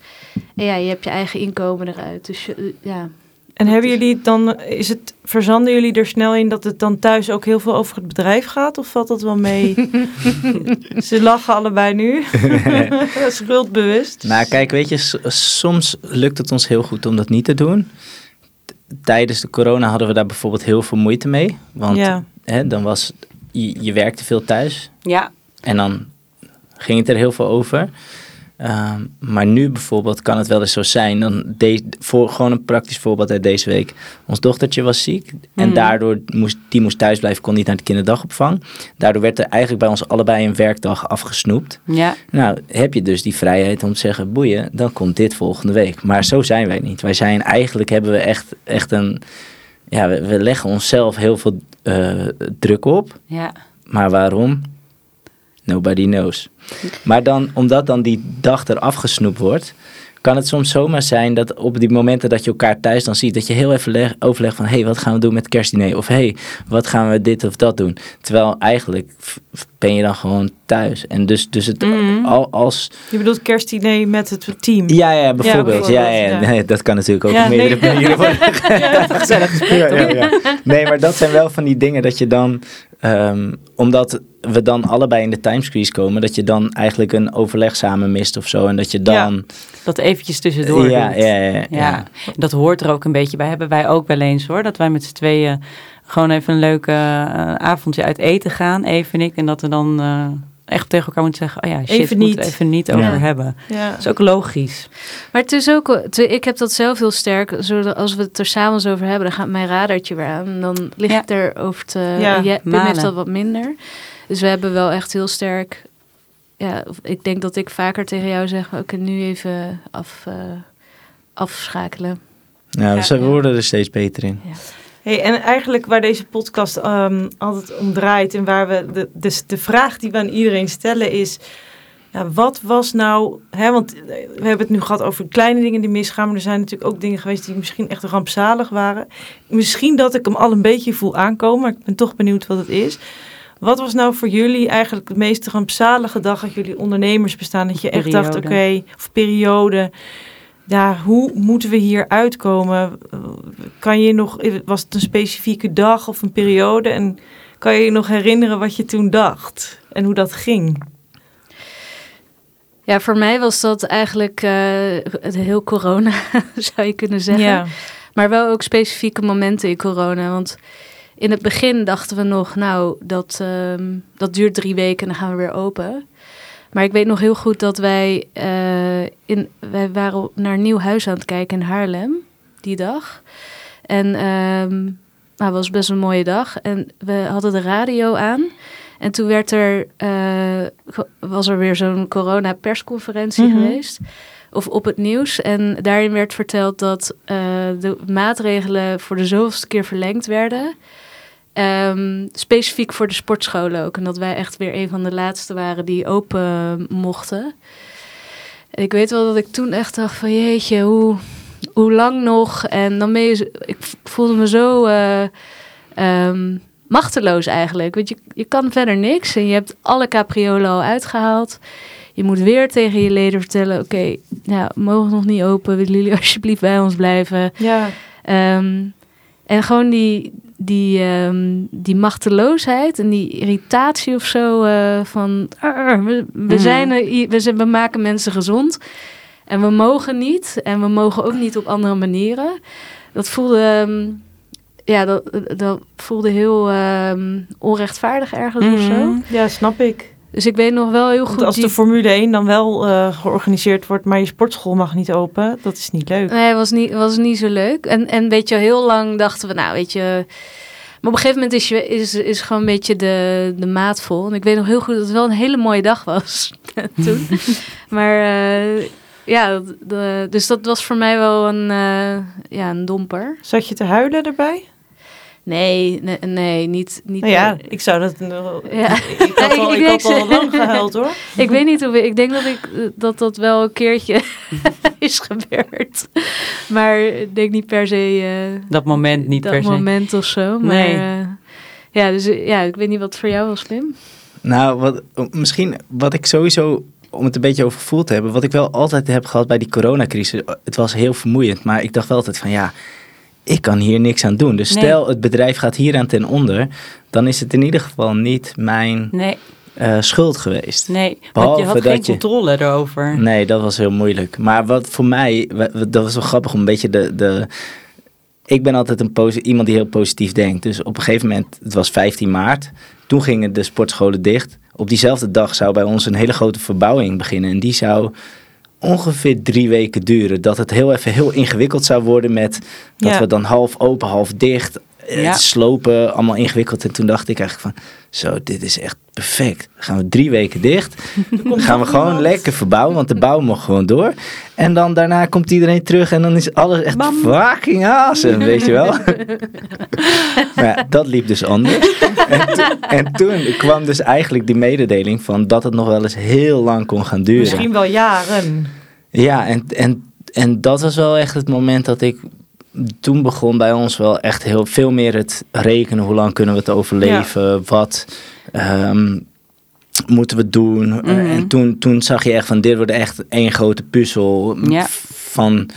En ja, je hebt je eigen inkomen eruit. Dus je, ja. En hebben jullie dan, is het, verzanden jullie er snel in dat het dan thuis ook heel veel over het bedrijf gaat? Of valt dat wel mee? Ze lachen allebei nu. Schuldbewust. Nou, kijk, weet je, soms lukt het ons heel goed om dat niet te doen. Tijdens de corona hadden we daar bijvoorbeeld heel veel moeite mee. Want Ja. hè, dan was, je, je werkte veel thuis Ja, en dan ging het er heel veel over. Ehm, maar nu bijvoorbeeld kan het wel eens zo zijn. Dan de, voor, gewoon een praktisch voorbeeld uit deze week. Ons dochtertje was ziek. En Mhm. daardoor moest die moest thuis blijven, kon niet naar de kinderdagopvang. Daardoor werd er eigenlijk bij ons allebei een werkdag afgesnoept. ja. Nou, heb je dus die vrijheid om te zeggen, boeien, dan komt dit volgende week. Maar zo zijn wij niet. Wij zijn eigenlijk, hebben we echt, echt een, ja, we, we leggen onszelf heel veel eh, druk op. ja. Maar waarom? Nobody knows. Maar dan, omdat dan die dag er afgesnoept wordt, kan het soms zomaar zijn dat op die momenten dat je elkaar thuis dan ziet, dat je heel even leg- overlegt van, hé, hey, wat gaan we doen met kerstdiner? Of hé, hey, wat gaan we dit of dat doen? Terwijl eigenlijk ben je dan gewoon thuis. En dus, dus het, Mhm. al, als, Je bedoelt kerstdiner met het team. ja, ja, bijvoorbeeld. Ja, ja, bijvoorbeeld, ja. Nee, dat kan natuurlijk ook Ja, meerdere nee. manieren worden. gezellig gesprek. Nee, maar dat zijn wel van die dingen dat je dan, ehm, omdat we dan allebei in de timesqueeze komen, dat je dan eigenlijk een overleg samen mist of zo. En dat je dan. Dat eventjes tussendoor ja, ja, ja, ja. Dat hoort er ook een beetje bij. Hebben wij ook wel eens hoor. Dat wij met z'n tweeën gewoon even een leuke eh, avondje uit eten gaan. Even en ik. En dat we dan eh, echt tegen elkaar moeten zeggen. Oh ja, shit, Even moeten we niet. even niet Ja. over hebben. Ja. Dat is ook logisch. Maar het is ook, ik heb dat zelf heel sterk. Zodat als we het er s'avonds over hebben, dan gaat mijn radartje weer aan. Dan lig Ja. ik er over te. Ja, Ja, Pim malen. heeft dat wat minder. Dus we hebben wel echt heel sterk. Ja, ik denk dat ik vaker tegen jou zeg: oké, nu even af, eh, afschakelen. Nou, Ja, ze ja. worden er steeds beter in. Hey, en eigenlijk waar deze podcast ehm, altijd om draait en waar we de, dus de vraag die we aan iedereen stellen is: ja, wat was nou, hè, want we hebben het nu gehad over kleine dingen die misgaan, maar er zijn natuurlijk ook dingen geweest die misschien echt rampzalig waren. Misschien dat ik hem al een beetje voel aankomen, maar ik ben toch benieuwd wat het is. Wat was nou voor jullie eigenlijk de meest rampzalige dag uit jullie ondernemers bestaan? Dat je echt dacht, oké, of periode. Ja, hoe moeten we hier uitkomen? Kan je nog, was het een specifieke dag of een periode? En kan je je nog herinneren wat je toen dacht? En hoe dat ging? Ja, voor mij was dat eigenlijk het heel corona, zou je kunnen zeggen. Ja, Maar wel ook specifieke momenten in corona. Want in het begin dachten we nog, nou, dat, ehm, dat duurt drie weken en dan gaan we weer open. Maar ik weet nog heel goed dat wij, eh, in, wij waren naar een nieuw huis aan het kijken in Haarlem die dag. En ehm nou, het was best een mooie dag. En we hadden de radio aan. En toen werd er, eh, was er weer zo'n corona-persconferentie Mhm. geweest. Of op het nieuws. En daarin werd verteld dat eh, de maatregelen voor de zoveelste keer verlengd werden. Ehm, specifiek voor de sportscholen ook. En dat wij echt weer een van de laatste waren die open mochten. En ik weet wel dat ik toen echt dacht van jeetje, hoe, hoe lang nog? En dan ben je, ik voelde me zo eh, ehm, machteloos eigenlijk. Want je, je kan verder niks en je hebt alle capriolen al uitgehaald. Je moet weer tegen je leden vertellen, oké, nou, we mogen nog niet open. Willen jullie alsjeblieft bij ons blijven? ja. Ehm, en gewoon die, die, ehm, die machteloosheid en die irritatie of zo eh, van "Arr, we, we, Mhm. zijn er, we, zijn, we maken mensen gezond en we mogen niet en we mogen ook niet op andere manieren. Dat voelde, ehm, ja, dat, dat voelde heel ehm, onrechtvaardig ergens of zo. Mhm. ja, snap ik. Dus ik weet nog wel heel Want goed. als die- de Formule 1 dan wel eh, georganiseerd wordt, maar je sportschool mag niet open, dat is niet leuk. Nee, was niet, was niet zo leuk. En, en weet je, heel lang dachten we, nou, weet je. Maar op een gegeven moment is, je, is, is gewoon een beetje de, de maat vol. En ik weet nog heel goed dat het wel een hele mooie dag was toen. maar eh, ja, de, dus dat was voor mij wel een, eh, ja, een domper. Zat je te huilen erbij? Nee, nee, nee niet. niet Nou ja, ik zou dat. Ja. Ik had al, Ik ik had al lang gehuild hoor. Ik weet niet hoe. Ik denk dat ik eh, dat dat wel een keertje is gebeurd. Maar ik denk niet per se. eh, Dat moment niet dat per se. moment of zo. Maar Nee. eh, ja, dus eh, ja, ik weet niet wat voor jou was, Pim. Nou, wat, misschien wat ik sowieso, om het een beetje over gevoel te hebben, wat ik wel altijd heb gehad bij die coronacrisis, het was heel vermoeiend, maar ik dacht wel altijd van ja, ik kan hier niks aan doen. Dus Nee. stel het bedrijf gaat hier aan ten onder, dan is het in ieder geval niet mijn Nee, eh, schuld geweest. nee. Want je had dat geen je- controle erover. Nee, dat was heel moeilijk. Maar wat voor mij, dat was wel grappig om een beetje de. de ik ben altijd een iemand die heel positief denkt. Dus op een gegeven moment, het was 15 maart, toen gingen de sportscholen dicht. Op diezelfde dag zou bij ons een hele grote verbouwing beginnen. En die zou ongeveer drie weken duren. Dat het heel even heel ingewikkeld zou worden met dat Ja. we dan half open, half dicht. Eh, Ja. Het slopen, allemaal ingewikkeld. En toen dacht ik eigenlijk van, zo, dit is echt perfect. Dan gaan we drie weken dicht. Dan gaan we gewoon lekker verbouwen, want de bouw mocht gewoon door. En dan daarna komt iedereen terug en dan is alles echt Bam. fucking awesome, weet je wel. maar ja, dat liep dus anders. En, to- en toen kwam dus eigenlijk die mededeling van dat het nog wel eens heel lang kon gaan duren. Misschien wel jaren. Ja, en, en en dat was wel echt het moment dat ik toen begon bij ons wel echt heel veel meer het rekenen. Hoe lang kunnen we het overleven? Wat ehm, moeten we doen? Mhm. En toen, toen zag je echt van dit wordt echt één grote puzzel Ja. van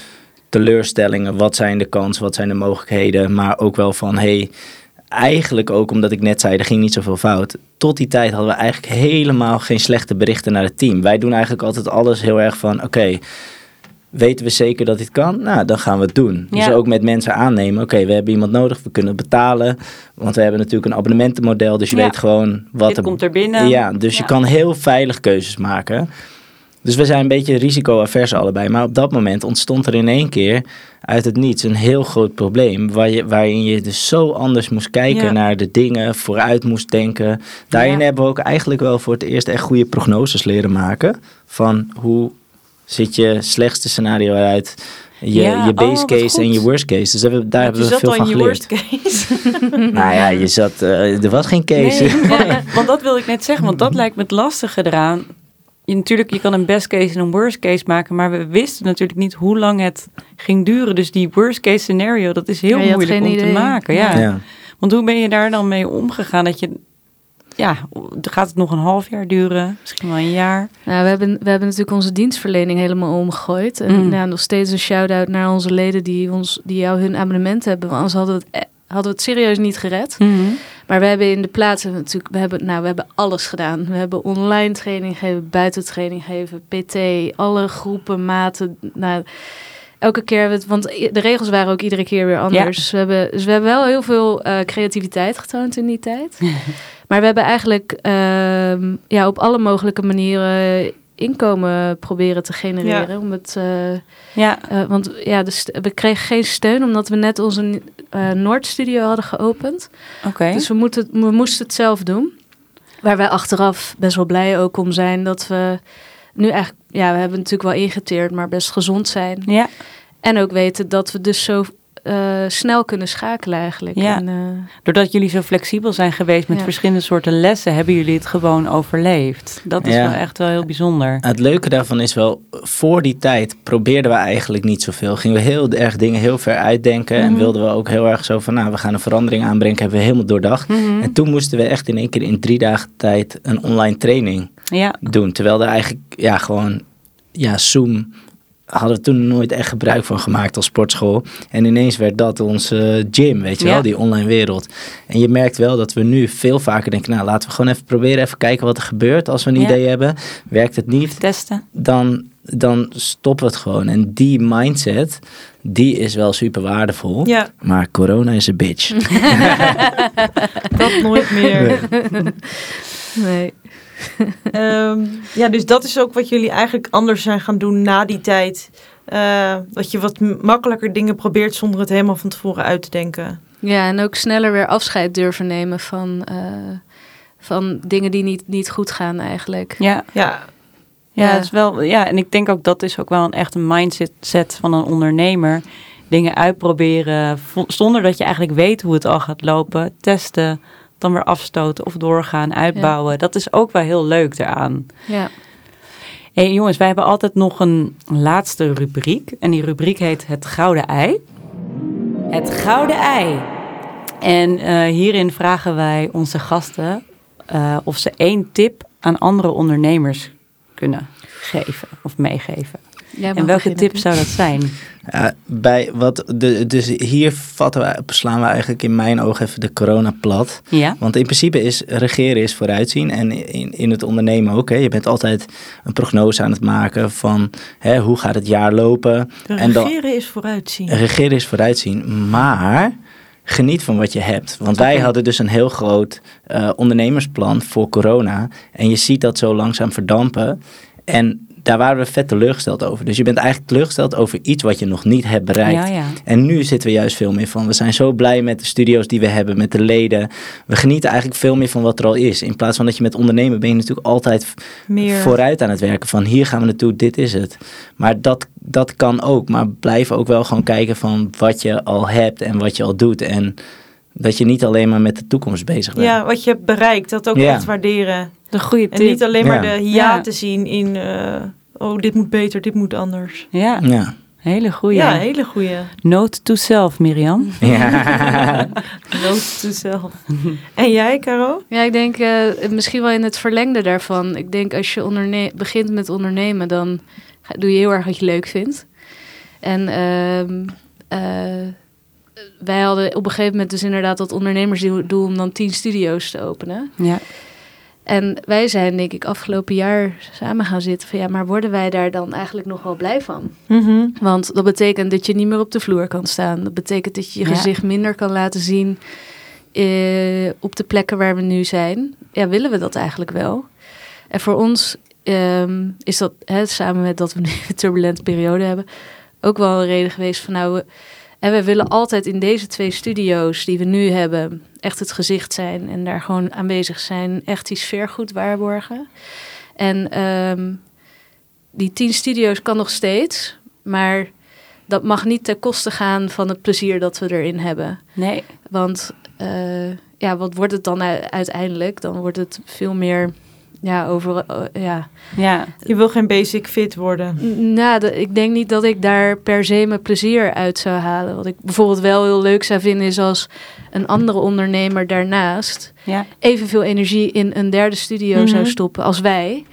teleurstellingen. Wat zijn de kansen? Wat zijn de mogelijkheden? Maar ook wel van hey, eigenlijk ook omdat ik net zei, er ging niet zoveel fout. Tot die tijd hadden we eigenlijk helemaal geen slechte berichten naar het team. Wij doen eigenlijk altijd alles heel erg van oké. Weten we zeker dat dit kan? Nou, dan gaan we het doen. Dus ook met mensen aannemen. Oké, we hebben iemand nodig, we kunnen betalen. Want we hebben natuurlijk een abonnementenmodel. Dus je Ja. weet gewoon wat Dit komt er binnen. Ja, dus je kan heel veilig keuzes maken. Dus we zijn een beetje risico-avers allebei. Maar op dat moment ontstond er in één keer uit het niets een heel groot probleem. Waar je, waarin je dus zo anders moest kijken Ja. naar de dingen, vooruit moest denken. Daarin Ja. hebben we ook eigenlijk wel voor het eerst echt goede prognoses leren maken. Van hoe ziet je slechtste scenario uit, je, Ja, je oh, base case en je worst case. Dus hebben we- daar hebben je we zat veel al in van je worst case. Nou ja, je zat, eh, er was geen case. Nee, want, want dat wil ik net zeggen, want dat lijkt me het lastige eraan. Je, natuurlijk, je kan een best case en een worst case maken, maar we wisten natuurlijk niet hoe lang het ging duren. Dus die worst case scenario, dat is heel Ja, moeilijk om te maken. Ja. Ja. Want hoe ben je daar dan mee omgegaan? Dat je, ja, gaat het nog een half jaar duren? Misschien wel een jaar? Nou, we hebben, we hebben natuurlijk onze dienstverlening helemaal omgegooid. En Mm. ja, nog steeds een shout-out naar onze leden die, ons, die jou hun abonnement hebben. Want anders hadden we het, e- hadden we het serieus niet gered. Maar we hebben in de plaatsen natuurlijk, we hebben, nou, we hebben alles gedaan. We hebben online training gegeven, buitentraining gegeven, PT, alle groepen, maten. Nou, elke keer het, want de regels waren ook iedere keer weer anders. Dus, we hebben, dus we hebben wel heel veel eh, creativiteit getoond in die tijd. maar we hebben eigenlijk ehm, ja, op alle mogelijke manieren inkomen proberen te genereren. Om het, eh, Ja, eh, want ja, we kregen geen steun omdat we net onze eh Noordstudio hadden geopend. oké. Dus we, moeten, we moesten het zelf doen. Waar wij achteraf best wel blij ook om zijn dat we nu eigenlijk, ja, we hebben natuurlijk wel ingeteerd, maar best gezond zijn. Ja, En ook weten dat we dus zo eh, snel kunnen schakelen eigenlijk. Ja. En, eh, doordat jullie zo flexibel zijn geweest met Ja. verschillende soorten lessen, hebben jullie het gewoon overleefd. Dat is Ja. wel echt wel heel bijzonder. Het leuke daarvan is wel, voor die tijd probeerden we eigenlijk niet zoveel. Gingen we heel erg dingen heel ver uitdenken. En Mhm. wilden we ook heel erg zo van, nou, we gaan een verandering aanbrengen. Hebben we helemaal doordacht. Mhm. En toen moesten we echt in één keer in drie dagen tijd een online training Ja, doen. Terwijl er eigenlijk, ja, gewoon, ja, Zoom hadden we toen nooit echt gebruik van gemaakt als sportschool. En ineens werd dat onze gym, weet je Ja. wel, die online wereld. En je merkt wel dat we nu veel vaker denken, nou, laten we gewoon even proberen, even kijken wat er gebeurt als we een Ja. idee hebben. Werkt het niet? testen. dan, dan stoppen we het gewoon. En die mindset, die is wel super waardevol. Ja, Maar corona is een bitch. dat nooit meer. nee. Ehm, ja, dus dat is ook wat jullie eigenlijk anders zijn gaan doen na die tijd. Eh, dat je wat makkelijker dingen probeert zonder het helemaal van tevoren uit te denken. Ja, en ook sneller weer afscheid durven nemen van, eh, van dingen die niet, niet goed gaan eigenlijk. Ja, Ja, Ja, is wel, ja, en ik denk ook dat is ook wel een echt een mindset set van een ondernemer. Dingen uitproberen zonder dat je eigenlijk weet hoe het al gaat lopen. Testen, dan weer afstoten of doorgaan, uitbouwen. Dat is ook wel heel leuk eraan. Ja. hey, jongens, wij hebben altijd nog een laatste rubriek. En die rubriek heet Het Gouden Ei. Het Gouden Ei. En eh, hierin vragen wij onze gasten eh, of ze één tip aan andere ondernemers kunnen geven of meegeven. En welke beginnen, tip zou dat zijn? Bij wat de, dus hier vatten we, slaan we eigenlijk in mijn ogen even de corona plat. Ja? Want in principe is regeren is vooruitzien. En in, in het ondernemen ook. Hè. Je bent altijd een prognose aan het maken van hè, hoe gaat het jaar lopen. En dan, regeren is vooruitzien. regeren is vooruitzien. Maar geniet van wat je hebt. Want wij hadden dus een heel groot eh, ondernemersplan voor corona. En je ziet dat zo langzaam verdampen. En daar waren we vet teleurgesteld over. Dus je bent eigenlijk teleurgesteld over iets wat je nog niet hebt bereikt. Ja, ja. En nu zitten we juist veel meer van. We zijn zo blij met de studio's die we hebben, met de leden. We genieten eigenlijk veel meer van wat er al is. In plaats van dat je met ondernemen ben je natuurlijk altijd Meer. vooruit aan het werken. Van hier gaan we naartoe, dit is het. Maar dat, dat kan ook. Maar blijf ook wel gewoon kijken van wat je al hebt en wat je al doet. En dat je niet alleen maar met de toekomst bezig bent. Ja, wat je hebt bereikt, dat ook Ja. echt waarderen. De goede En tip. niet alleen maar de Ja. hiaten zien in, eh, oh, dit moet beter, dit moet anders. Ja, Ja. hele goeie. Ja, hele goeie. Note to self, Mirjam. Ja. Note to self. En jij, Caro? Ja, ik denk eh, misschien wel in het verlengde daarvan. Ik denk als je begint met ondernemen, dan doe je heel erg wat je leuk vindt. En ehm, eh, wij hadden op een gegeven moment dus inderdaad dat ondernemersdoel om dan tien studio's te openen. Ja. En wij zijn denk ik afgelopen jaar samen gaan zitten van ja, maar worden wij daar dan eigenlijk nog wel blij van? Mhm. Want dat betekent dat je niet meer op de vloer kan staan. Dat betekent dat je je Ja. gezicht minder kan laten zien eh, op de plekken waar we nu zijn. Ja, willen we dat eigenlijk wel? En voor ons ehm, is dat, hè, samen met dat we nu een turbulente periode hebben, ook wel een reden geweest van nou, we, en we willen altijd in deze twee studio's die we nu hebben echt het gezicht zijn en daar gewoon aanwezig zijn, echt die sfeer goed waarborgen. En ehm, die tien studio's kan nog steeds, maar dat mag niet ten koste gaan van het plezier dat we erin hebben. Nee. Want eh, ja, wat wordt het dan uiteindelijk? Dan wordt het veel meer ja, over. eh, ja. Ja. Je wil geen basic fit worden. Nou, de- ik denk niet dat ik daar per se mijn plezier uit zou halen. Wat ik bijvoorbeeld wel heel leuk zou vinden is als een andere ondernemer daarnaast Ja. evenveel energie in een derde studio Mhm. zou stoppen als wij.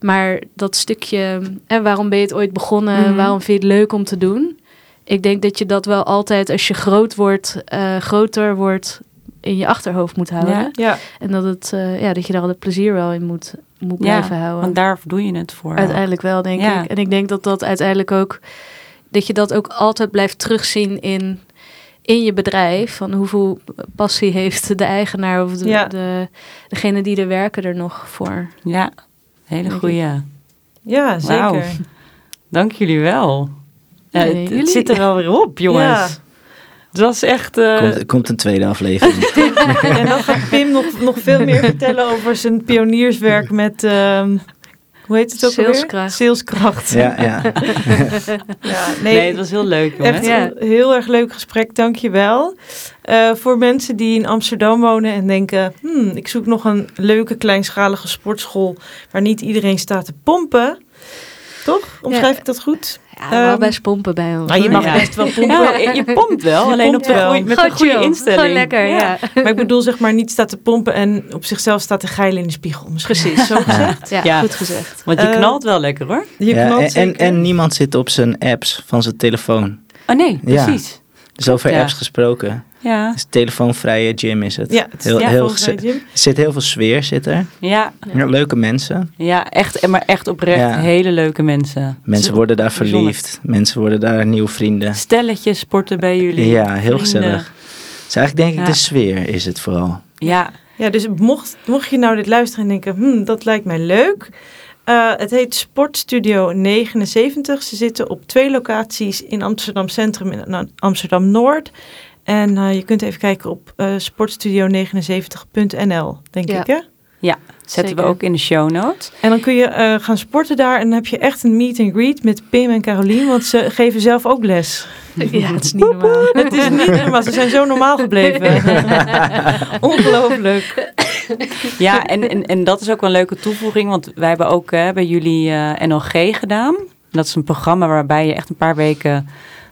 Maar dat stukje, en waarom ben je het ooit begonnen? Mhm. Waarom vind je het leuk om te doen? Ik denk dat je dat wel altijd, als je groot wordt, eh, groter wordt, in je achterhoofd moet houden. Ja. Ja. En dat, het, eh, ja, dat je daar al het plezier wel in moet, moet blijven houden. Want daar doe je het voor. Uiteindelijk wel, denk Ja. ik. En ik denk dat dat uiteindelijk ook, dat je dat ook altijd blijft terugzien in, in je bedrijf. Van hoeveel passie heeft de eigenaar of de, Ja. de, degene die er werken er nog voor. Ja. Hele goeie. Ja, zeker. Dank jullie wel. Nee, het, het jullie- zit er wel weer op, jongens. Het was echt... eh, Komt, er komt een tweede aflevering. En dan gaat Pim nog, nog veel meer vertellen over zijn pionierswerk met... ehm, hoe heet het ook alweer? Saleskracht. Saleskracht. ja, ja. Ja, nee, nee, het was heel leuk, jongens. echt Ja. een heel erg leuk gesprek, dankjewel. Eh voor mensen die in Amsterdam wonen en denken... Hmm, ik zoek nog een leuke kleinschalige sportschool... waar niet iedereen staat te pompen. Toch? Omschrijf Ja. ik dat goed? Ja, wel Ehm, best pompen bij ons. Nou, je mag Ja. best wel pompen. Ja, je, je pompt wel, Je alleen pompt op de wel. goeie, met Gewoon een goede instelling. Gewoon lekker, ja. Maar ik bedoel zeg maar niet staat te pompen en op zichzelf staat te geilen in de spiegel. Misschien Precies. zo gezegd. Ja, Ja. goed gezegd. Want je Eh, knalt wel lekker, hoor. Je Ja, knalt en, en, zeker. en niemand zit op zijn apps van zijn telefoon. Oh nee, Ja. precies. Dus over Ja. apps gesproken. Ja, Het is telefoonvrije gym is het. Ja, het is heel, ja, heel. Er zit heel veel sfeer zit er. ja, Ja, leuke mensen. ja echt, maar echt oprecht Ja. hele leuke mensen. Mensen worden daar bijzonder. verliefd. Mensen worden daar nieuwe vrienden. Stelletjes sporten bij jullie. Ja, heel vrienden. gezellig. Dus eigenlijk denk ik Ja. de sfeer is het vooral. Ja, Ja, dus mocht, mocht je nou dit luisteren en denken, hmm, dat lijkt mij leuk. Eh, het heet Sportstudio 79. Ze zitten op twee locaties in Amsterdam Centrum en Amsterdam Noord. En eh, je kunt even kijken op eh sportstudio79.nl, denk Ja. ik hè? zetten we ook in de show notes. En dan kun je eh, gaan sporten daar en dan heb je echt een meet and greet met Pim en Carolien, want ze geven zelf ook les. Ja, het is niet normaal. Het is niet normaal, ze zijn zo normaal gebleven. Ongelooflijk. Ja, en, en, dat is ook wel een leuke toevoeging, want wij hebben ook eh, bij jullie eh, NLG gedaan. Dat is een programma waarbij je echt een paar weken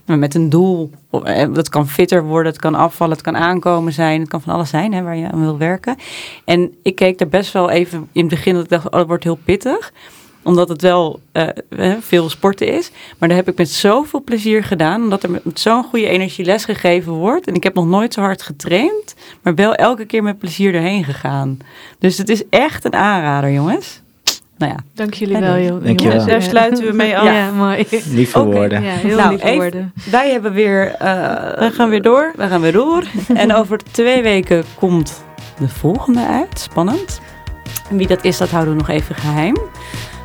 nou, met een doel, eh, dat kan fitter worden, het kan afvallen, het kan aankomen zijn, het kan van alles zijn hè, waar je aan wil werken. En ik keek er best wel even in het begin dat ik dacht, oh, dat wordt heel pittig omdat het wel eh, veel sporten is. Maar dat heb ik met zoveel plezier gedaan. Omdat er met zo'n goede energie les gegeven wordt. En ik heb nog nooit zo hard getraind. Maar wel elke keer met plezier erheen gegaan. Dus het is echt een aanrader, jongens. Nou ja, Dank jullie wel, joh. Dankjewel. jongens. Daar sluiten we mee af. Ja, mooi. Lieve woorden. Ja, heel Nou, lieve even- woorden. wij hebben weer... eh, We gaan weer door. We gaan weer door. en over twee weken komt de volgende uit. Spannend. En wie dat is, dat houden we nog even geheim.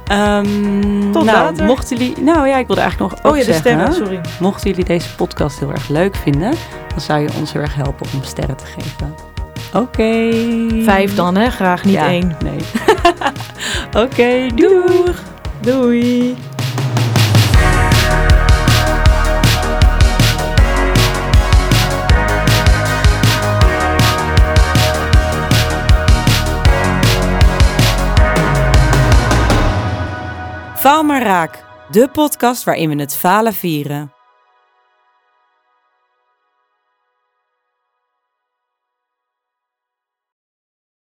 Ehm, Tot nou, later. mochten jullie... Nou ja, ik wilde eigenlijk nog Oh ook ja, de zeggen, sterren, sorry. Mochten jullie deze podcast heel erg leuk vinden, dan zou je ons heel erg helpen om sterren te geven. Oké. Vijf dan, hè? Graag niet Ja, één. Nee. Oké, doeg. Doei. Vouw maar raak. De podcast waarin we het falen vieren.